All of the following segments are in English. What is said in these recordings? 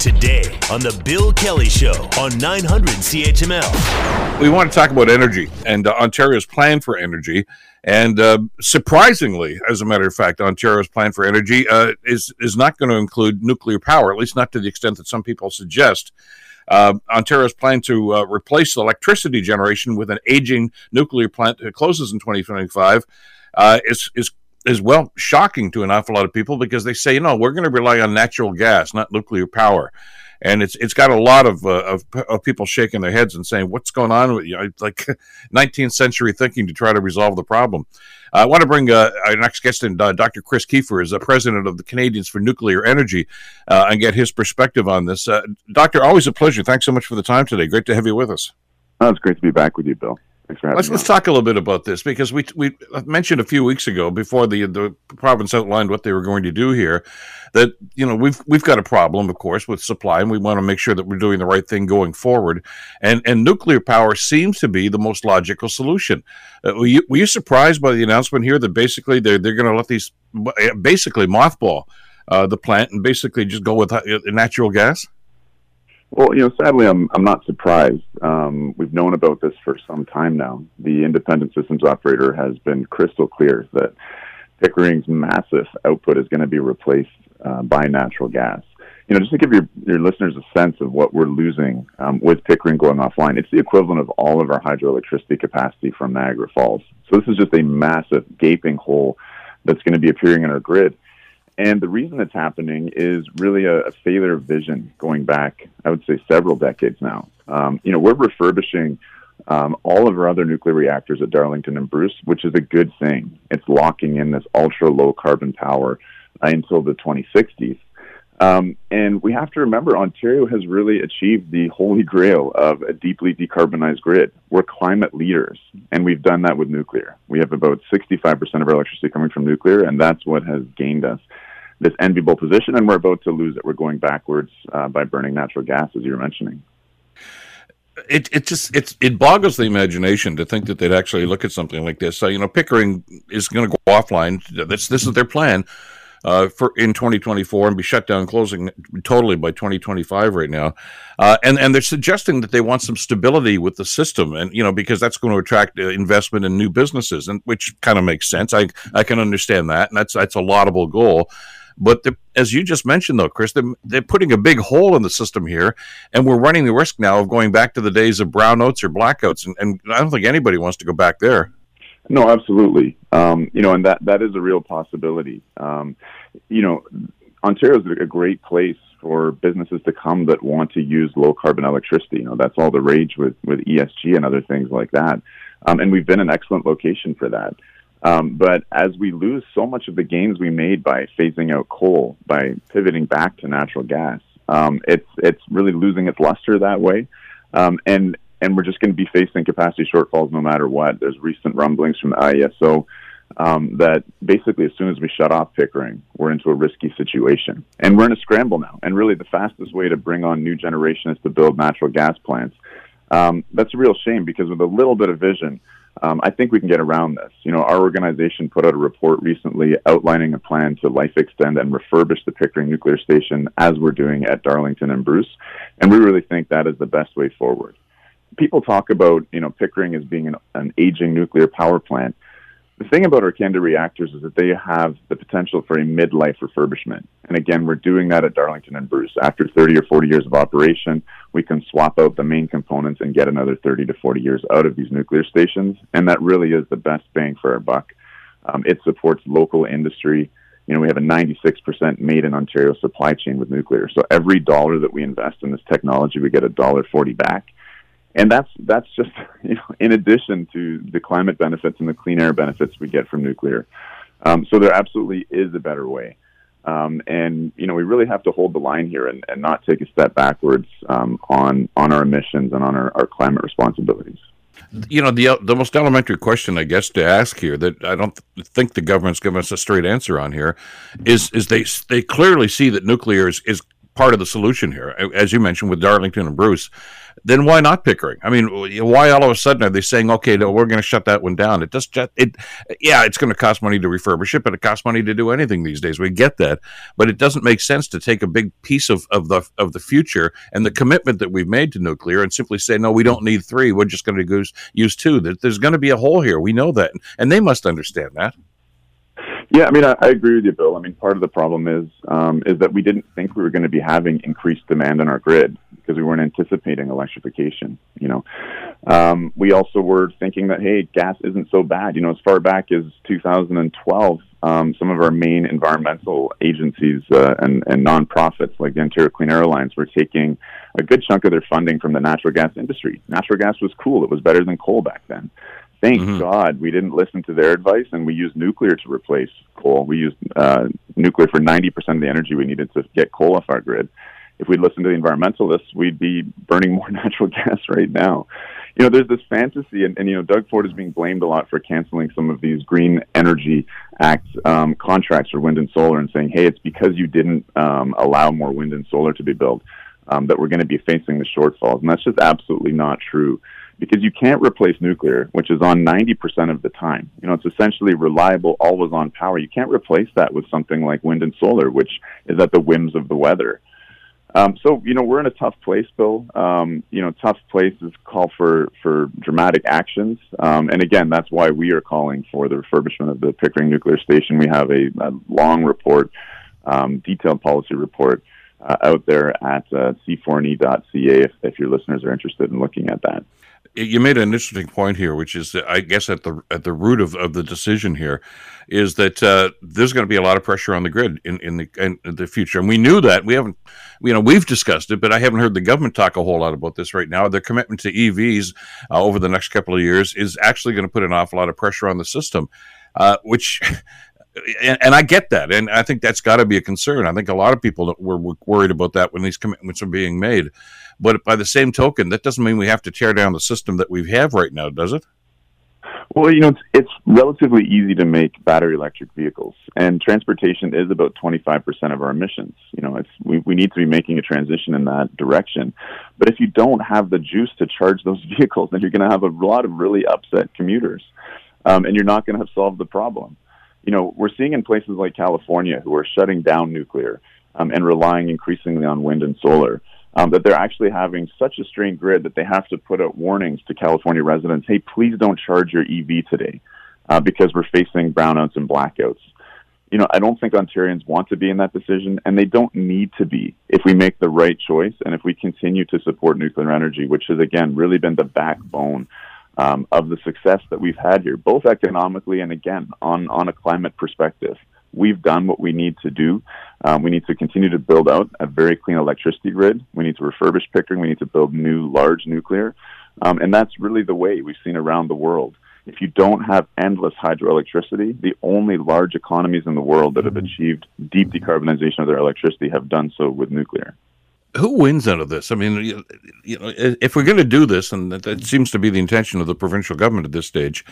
today on the Bill Kelly Show on 900 CHML. We want to talk about energy and uh, Ontario's plan for energy. And uh, surprisingly, as a matter of fact, Ontario's plan for energy uh, is is not going to include nuclear power, at least not to the extent that some people suggest. Uh, Ontario's plan to uh, replace electricity generation with an aging nuclear plant that closes in 2025 uh, is is is well shocking to an awful lot of people because they say, you know, we're going to rely on natural gas, not nuclear power. And it's it's got a lot of, uh, of, of people shaking their heads and saying, "What's going on?" with you know, like 19th century thinking to try to resolve the problem. Uh, I want to bring uh, our next guest in, uh, Dr. Chris Keefer, is the president of the Canadians for Nuclear Energy, uh, and get his perspective on this. Uh, doctor, always a pleasure. Thanks so much for the time today. Great to have you with us. Oh, it's great to be back with you, Bill. Thanks for having let's, me. Let's talk a little bit about this because we we mentioned a few weeks ago before the the province outlined what they were going to do here that you know we've we've got a problem, of course, with supply, and we want to make sure that we're doing the right thing going forward. And and nuclear power seems to be the most logical solution. Uh, were you were you surprised by the announcement here that basically they're they're going to let these basically mothball uh, the plant and basically just go with uh, natural gas? Well, you know, sadly, I'm I'm not surprised. Um, we've known about this for some time now. The independent systems operator has been crystal clear that Pickering's massive output is going to be replaced uh, by natural gas. You know, just to give your your listeners a sense of what we're losing um, with Pickering going offline, it's the equivalent of all of our hydroelectricity capacity from Niagara Falls. So this is just a massive gaping hole that's going to be appearing in our grid. And the reason it's happening is really a, a failure of vision going back, I would say, several decades now. Um, you know, we're refurbishing um, all of our other nuclear reactors at Darlington and Bruce, which is a good thing. It's locking in this ultra low carbon power uh, until the 2060s. Um, and we have to remember Ontario has really achieved the holy grail of a deeply decarbonized grid. We're climate leaders, and we've done that with nuclear. We have about 65% of our electricity coming from nuclear, and that's what has gained us this enviable position, and we're about to lose it. We're going backwards uh, by burning natural gas, as you were mentioning. It it just it it boggles the imagination to think that they'd actually look at something like this. So you know, Pickering is going to go offline. This this is their plan uh, for in 2024 and be shut down, closing totally by 2025 right now. Uh, and and they're suggesting that they want some stability with the system, and you know because that's going to attract uh, investment in new businesses, and which kind of makes sense. I I can understand that, and that's that's a laudable goal. But as you just mentioned, though, Chris, they're, they're putting a big hole in the system here, and we're running the risk now of going back to the days of brownouts or blackouts, and, and I don't think anybody wants to go back there. No, absolutely. Um, you know, and that that is a real possibility. Um, you know, Ontario is a great place for businesses to come that want to use low carbon electricity. You know, that's all the rage with with ESG and other things like that. Um, and we've been an excellent location for that. Um, but as we lose so much of the gains we made by phasing out coal, by pivoting back to natural gas, um, it's it's really losing its luster that way, um, and and we're just going to be facing capacity shortfalls no matter what. There's recent rumblings from the IESO um, that basically as soon as we shut off Pickering, we're into a risky situation, and we're in a scramble now. And really, the fastest way to bring on new generation is to build natural gas plants. Um, that's a real shame because with a little bit of vision um, I think we can get around this. You know, our organization put out a report recently outlining a plan to life extend and refurbish the Pickering nuclear station as we're doing at Darlington and Bruce, and we really think that is the best way forward. People talk about, you know, Pickering as being an, an aging nuclear power plant. The thing about our CANDU reactors is that they have the potential for a midlife refurbishment. And again, we're doing that at Darlington and Bruce. After 30 or 40 years of operation, we can swap out the main components and get another 30 to 40 years out of these nuclear stations. And that really is the best bang for our buck. Um, it supports local industry. You know, we have a 96% made in Ontario supply chain with nuclear. So every dollar that we invest in this technology, we get a dollar 40 back and that's that's just you know in addition to the climate benefits and the clean air benefits we get from nuclear. Um, so there absolutely is a better way, um, and you know we really have to hold the line here and, and not take a step backwards um, on on our emissions and on our, our climate responsibilities. You know the the most elementary question I guess to ask here that I don't think the government's given us a straight answer on here is is they they clearly see that nuclear is, is part of the solution here, as you mentioned with Darlington and Bruce, then why not Pickering? I mean, why all of a sudden are they saying, okay, no, we're going to shut that one down? It just, it, yeah, it's going to cost money to refurbish it, but it costs money to do anything these days. We get that, but it doesn't make sense to take a big piece of, of the of the future and the commitment that we've made to nuclear and simply say, no, we don't need three. We're just going to use two. That There's going to be a hole here. We know that, and they must understand that. Yeah, I mean, I, I, agree with you, Bill. I mean, part of the problem is um, is that we didn't think we were going to be having increased demand on our grid because we weren't anticipating electrification. You know, um, we also were thinking that hey, gas isn't so bad. You know, as far back as 2012, um, some of our main environmental agencies uh, and, and nonprofits like the Ontario Clean Air Alliance were taking a good chunk of their funding from the natural gas industry. Natural gas was cool; it was better than coal back then thank mm-hmm. God we didn't listen to their advice and we used nuclear to replace coal. We used uh, nuclear for 90% of the energy we needed to get coal off our grid. If we'd listened to the environmentalists, we'd be burning more natural gas right now. You know, there's this fantasy, and, and you know, Doug Ford is being blamed a lot for canceling some of these Green Energy Act um, contracts for wind and solar and saying, hey, it's because you didn't um, allow more wind and solar to be built um, that we're going to be facing the shortfalls. And that's just absolutely not true because you can't replace nuclear, which is on 90% of the time. You know, it's essentially reliable, always on power. You can't replace that with something like wind and solar, which is at the whims of the weather. Um, so, you know, we're in a tough place, Bill. Um, you know, tough places call for, for dramatic actions. Um, and again, that's why we are calling for the refurbishment of the Pickering Nuclear Station. We have a, a long report, um, detailed policy report uh, out there at uh, c4ne.ca if, if your listeners are interested in looking at that you made an interesting point here, which is, I guess, at the at the root of, of the decision here, is that uh, there's going to be a lot of pressure on the grid in in the in the future, and we knew that. We haven't, you know, we've discussed it, but I haven't heard the government talk a whole lot about this right now. Their commitment to EVs uh, over the next couple of years is actually going to put an awful lot of pressure on the system, uh, which. And, and, I get that, and I think that's got to be a concern. I think a lot of people were, were worried about that when these commitments are being made. But by the same token, that doesn't mean we have to tear down the system that we have right now, does it? Well, you know, it's, it's relatively easy to make battery electric vehicles, and transportation is about 25% of our emissions. You know, it's we, we need to be making a transition in that direction. But if you don't have the juice to charge those vehicles, then you're going to have a lot of really upset commuters, um, and you're not going to have solved the problem. You know, we're seeing in places like California who are shutting down nuclear um, and relying increasingly on wind and solar um, that they're actually having such a strained grid that they have to put out warnings to California residents, hey, please don't charge your EV today uh, because we're facing brownouts and blackouts. You know, I don't think Ontarians want to be in that decision, and they don't need to be if we make the right choice and if we continue to support nuclear energy, which has, again, really been the backbone um, of the success that we've had here, both economically and, again, on, on a climate perspective. We've done what we need to do. Um, we need to continue to build out a very clean electricity grid. We need to refurbish Pickering. We need to build new large nuclear. Um, and that's really the way we've seen around the world. If you don't have endless hydroelectricity, the only large economies in the world that have mm-hmm. achieved deep decarbonization of their electricity have done so with nuclear who wins out of this? I mean, you, know, if we're going to do this, and that, that, seems to be the intention of the provincial government at this stage,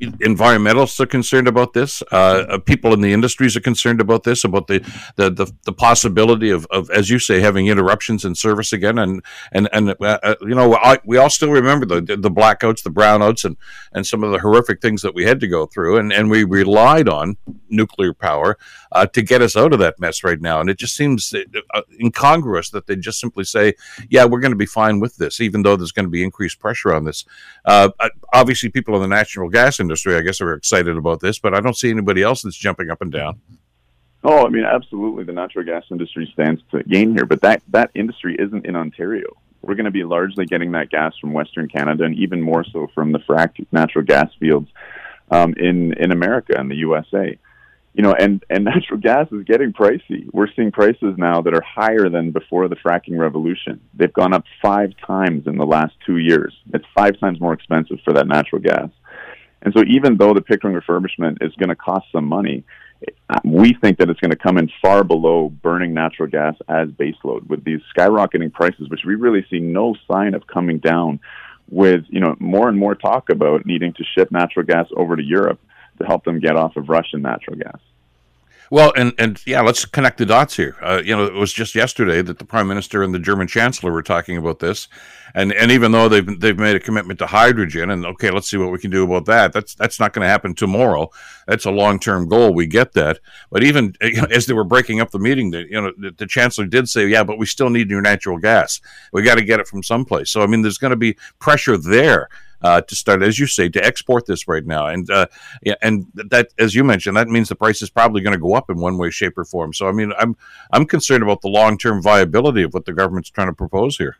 environmentalists are concerned about this. Uh, uh, people in the industries are concerned about this, about the the, the, the possibility of, of, as you say, having interruptions in service again. And and and uh, uh you know, I, we all still remember the the blackouts, the brownouts, and and some of the horrific things that we had to go through. And and we relied on nuclear power uh, to get us out of that mess right now. And it just seems uh, incongruous that they just simply say, yeah, we're going to be fine with this, even though there's going to be increased pressure on this. Uh, obviously, people in the natural gas industry, I guess, are excited about this, but I don't see anybody else that's jumping up and down. Oh, I mean, absolutely. The natural gas industry stands to gain here, but that, that industry isn't in Ontario. We're going to be largely getting that gas from Western Canada and even more so from the fracked natural gas fields um, in, in America and the USA you know, and, and natural gas is getting pricey. We're seeing prices now that are higher than before the fracking revolution. They've gone up five times in the last two years. It's five times more expensive for that natural gas. And so even though the Pickering refurbishment is going to cost some money, we think that it's going to come in far below burning natural gas as baseload with these skyrocketing prices, which we really see no sign of coming down with, you know, more and more talk about needing to ship natural gas over to Europe to help them get off of Russian natural gas. Well, and and yeah, let's connect the dots here. Uh, you know, it was just yesterday that the prime minister and the German chancellor were talking about this, and and even though they've they've made a commitment to hydrogen, and okay, let's see what we can do about that. That's that's not going to happen tomorrow. That's a long term goal. We get that, but even you know, as they were breaking up the meeting, the, you know, the, the chancellor did say, yeah, but we still need your natural gas. We got to get it from someplace. So I mean, there's going to be pressure there uh, to start, as you say, to export this right now. And uh, yeah, and that, as you mentioned, that means the price is probably going to go up in one way, shape, or form. So, I mean, I'm I'm concerned about the long term viability of what the government's trying to propose here.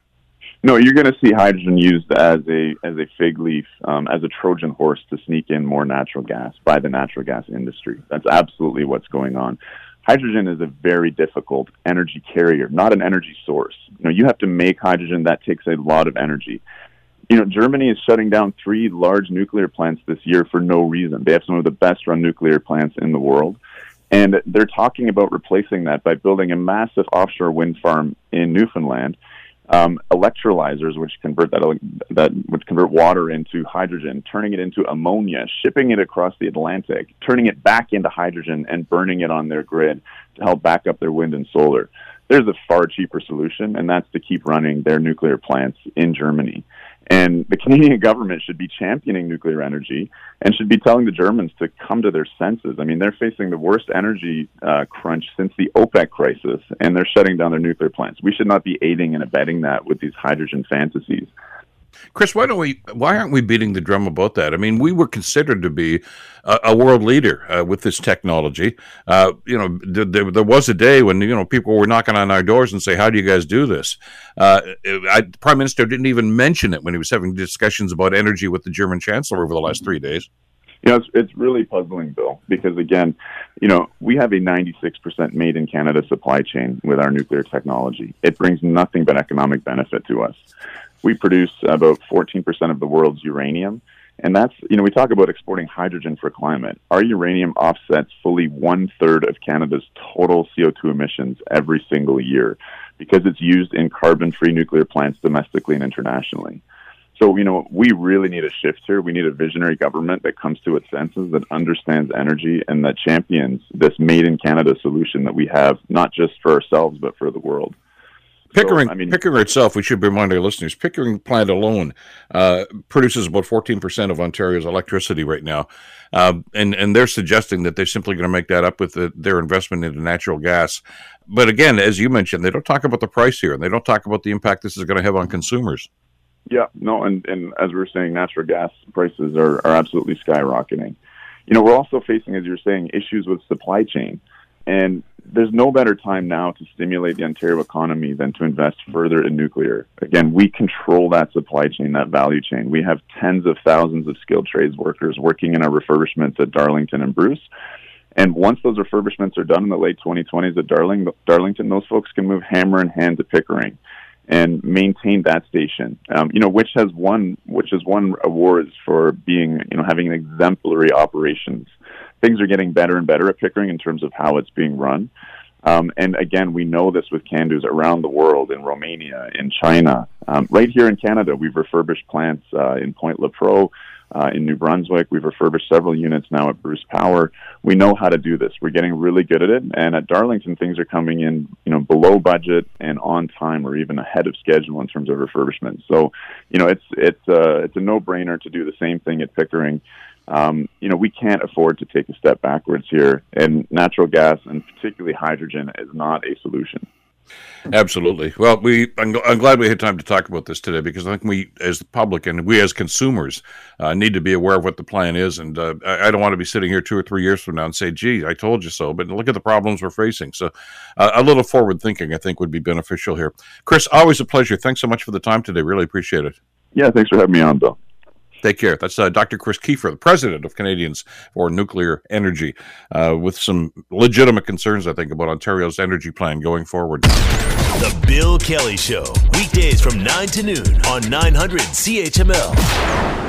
No, you're going to see hydrogen used as a as a fig leaf, um, as a Trojan horse to sneak in more natural gas by the natural gas industry. That's absolutely what's going on. Hydrogen is a very difficult energy carrier, not an energy source. You know, you have to make hydrogen. That takes a lot of energy you know, Germany is shutting down three large nuclear plants this year for no reason. They have some of the best run nuclear plants in the world. And they're talking about replacing that by building a massive offshore wind farm in Newfoundland, um, electrolyzers, which convert that, that which convert water into hydrogen, turning it into ammonia, shipping it across the Atlantic, turning it back into hydrogen, and burning it on their grid to help back up their wind and solar. There's a far cheaper solution, and that's to keep running their nuclear plants in Germany. And the Canadian government should be championing nuclear energy and should be telling the Germans to come to their senses. I mean, they're facing the worst energy uh, crunch since the OPEC crisis, and they're shutting down their nuclear plants. We should not be aiding and abetting that with these hydrogen fantasies. Chris, why don't we? Why aren't we beating the drum about that? I mean, we were considered to be a, a world leader uh, with this technology. Uh, you know, th- there, there, was a day when you know people were knocking on our doors and say, "How do you guys do this?" Uh, I, the Prime Minister didn't even mention it when he was having discussions about energy with the German Chancellor over the last three days. You know, it's, it's really puzzling, Bill, because again, you know, we have a 96% made in Canada supply chain with our nuclear technology. It brings nothing but economic benefit to us. We produce about 14% of the world's uranium. And that's, you know, we talk about exporting hydrogen for climate. Our uranium offsets fully one third of Canada's total CO2 emissions every single year because it's used in carbon free nuclear plants domestically and internationally. So, you know, we really need a shift here. We need a visionary government that comes to its senses, that understands energy, and that champions this made in Canada solution that we have, not just for ourselves, but for the world. Pickering, so, I mean, Pickering itself, we should remind our listeners, Pickering plant alone uh, produces about 14% of Ontario's electricity right now. Uh, and, and they're suggesting that they're simply going to make that up with the, their investment into natural gas. But again, as you mentioned, they don't talk about the price here, and they don't talk about the impact this is going to have on consumers. Yeah, no, and, and as we are saying, natural gas prices are, are absolutely skyrocketing. You know, we're also facing, as you're saying, issues with supply chain. And there's no better time now to stimulate the Ontario economy than to invest further in nuclear. Again, we control that supply chain, that value chain. We have tens of thousands of skilled trades workers working in our refurbishments at Darlington and Bruce. And once those refurbishments are done in the late 2020s at Darling, Darlington, those folks can move hammer in hand to Pickering and maintain that station. Um, you know, which has won which has won awards for being you know having exemplary operations things are getting better and better at Pickering in terms of how it's being run. Um, and again, we know this with CANDUs around the world, in Romania, in China. Um, right here in Canada, we've refurbished plants uh, in Point Lepreau, uh, in New Brunswick. We've refurbished several units now at Bruce Power. We know how to do this. We're getting really good at it. And at Darlington, things are coming in, you know, below budget and on time, or even ahead of schedule in terms of refurbishment. So, you know, it's it's uh, it's a no-brainer to do the same thing at Pickering um, you know, we can't afford to take a step backwards here, and natural gas and particularly hydrogen is not a solution. Absolutely. Well, we I'm, I'm, glad we had time to talk about this today because I think we, as the public and we as consumers, uh, need to be aware of what the plan is. And uh, I, I, don't want to be sitting here two or three years from now and say, "Gee, I told you so." But look at the problems we're facing. So, uh, a little forward thinking, I think, would be beneficial here. Chris, always a pleasure. Thanks so much for the time today. Really appreciate it. Yeah, thanks for having me on, Bill. Take care. That's uh, Dr. Chris Keefer, the president of Canadians for Nuclear Energy, uh, with some legitimate concerns, I think, about Ontario's energy plan going forward. The Bill Kelly Show, weekdays from 9 to noon on 900 CHML.